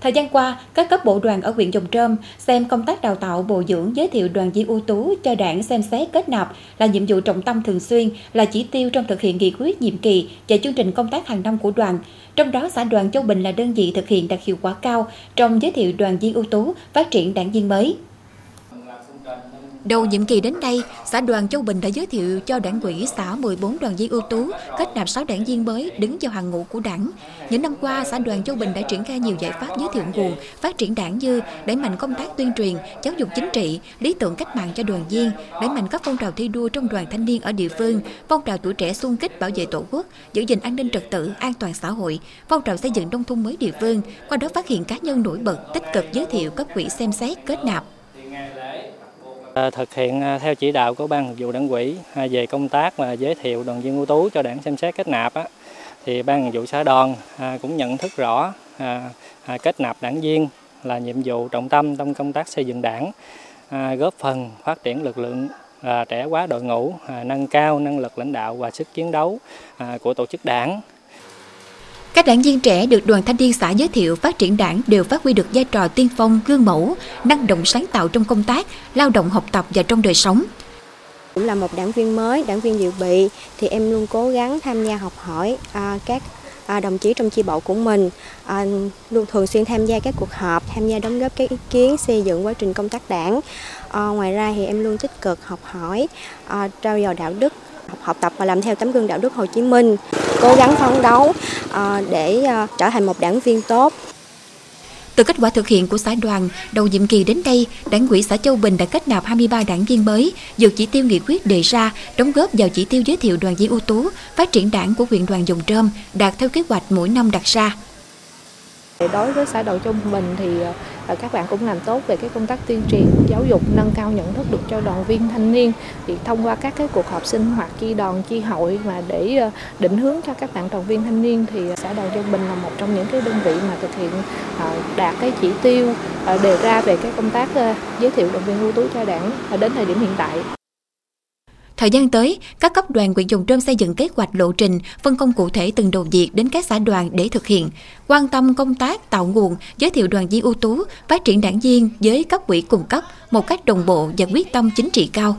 Thời gian qua, các cấp bộ đoàn ở huyện Dòng Trơm xem công tác đào tạo bồi dưỡng giới thiệu đoàn viên ưu tú cho đảng xem xét kết nạp là nhiệm vụ trọng tâm thường xuyên, là chỉ tiêu trong thực hiện nghị quyết nhiệm kỳ và chương trình công tác hàng năm của đoàn. Trong đó, xã đoàn Châu Bình là đơn vị thực hiện đạt hiệu quả cao trong giới thiệu đoàn viên ưu tú, phát triển đảng viên mới. Đầu nhiệm kỳ đến đây, xã đoàn Châu Bình đã giới thiệu cho đảng quỹ xã 14 đoàn viên ưu tú, kết nạp 6 đảng viên mới đứng vào hàng ngũ của đảng. Những năm qua, xã đoàn Châu Bình đã triển khai nhiều giải pháp giới thiệu nguồn, phát triển đảng như đẩy mạnh công tác tuyên truyền, giáo dục chính trị, lý tưởng cách mạng cho đoàn viên, đẩy mạnh các phong trào thi đua trong đoàn thanh niên ở địa phương, phong trào tuổi trẻ xung kích bảo vệ tổ quốc, giữ gìn an ninh trật tự, an toàn xã hội, phong trào xây dựng nông thôn mới địa phương, qua đó phát hiện cá nhân nổi bật, tích cực giới thiệu cấp quỹ xem xét kết nạp. Ờ, thực hiện ờ, theo chỉ đạo của ban thường vụ đảng ủy à, về công tác và giới thiệu đoàn viên ưu tú cho đảng xem xét kết nạp á, thì ban thường vụ xã đoàn à, cũng nhận thức rõ à, kết nạp đảng viên là nhiệm vụ trọng tâm trong công tác xây dựng đảng, góp phần phát triển lực lượng trẻ quá đội ngũ, nâng cao năng lực lãnh đạo và sức chiến đấu của tổ chức đảng, các đảng viên trẻ được đoàn thanh niên xã giới thiệu phát triển đảng đều phát huy được vai trò tiên phong, gương mẫu, năng động sáng tạo trong công tác, lao động học tập và trong đời sống. Cũng là một đảng viên mới, đảng viên dự bị thì em luôn cố gắng tham gia học hỏi à, các à, đồng chí trong chi bộ của mình, à, luôn thường xuyên tham gia các cuộc họp, tham gia đóng góp các ý kiến xây dựng quá trình công tác đảng. À, ngoài ra thì em luôn tích cực học hỏi, à, trao dồi đạo đức, học tập và làm theo tấm gương đạo đức Hồ Chí Minh, cố gắng phấn đấu à, để à, trở thành một đảng viên tốt. Từ kết quả thực hiện của xã đoàn, đầu nhiệm kỳ đến đây, Đảng ủy xã Châu Bình đã kết nạp 23 đảng viên mới, vượt chỉ tiêu nghị quyết đề ra, đóng góp vào chỉ tiêu giới thiệu đoàn viên ưu tú, phát triển đảng của huyện đoàn Dòng Trơm, đạt theo kế hoạch mỗi năm đặt ra. Đối với xã Đầu Trung mình thì và các bạn cũng làm tốt về cái công tác tuyên truyền, giáo dục, nâng cao nhận thức được cho đoàn viên thanh niên thì thông qua các cái cuộc họp sinh hoạt chi đoàn, chi hội mà để ờ, định hướng cho các bạn đoàn viên thanh niên thì ờ, xã đoàn dân Bình là một trong những cái đơn vị mà thực hiện ờ, đạt cái chỉ tiêu đề ra về cái công tác giới thiệu đoàn viên ưu tú cho đảng đến thời điểm hiện tại. Thời gian tới, các cấp đoàn huyện Dùng Trơm xây dựng kế hoạch lộ trình, phân công cụ thể từng đầu việc đến các xã đoàn để thực hiện, quan tâm công tác tạo nguồn, giới thiệu đoàn viên ưu tú, phát triển đảng viên với cấp quỹ cung cấp một cách đồng bộ và quyết tâm chính trị cao.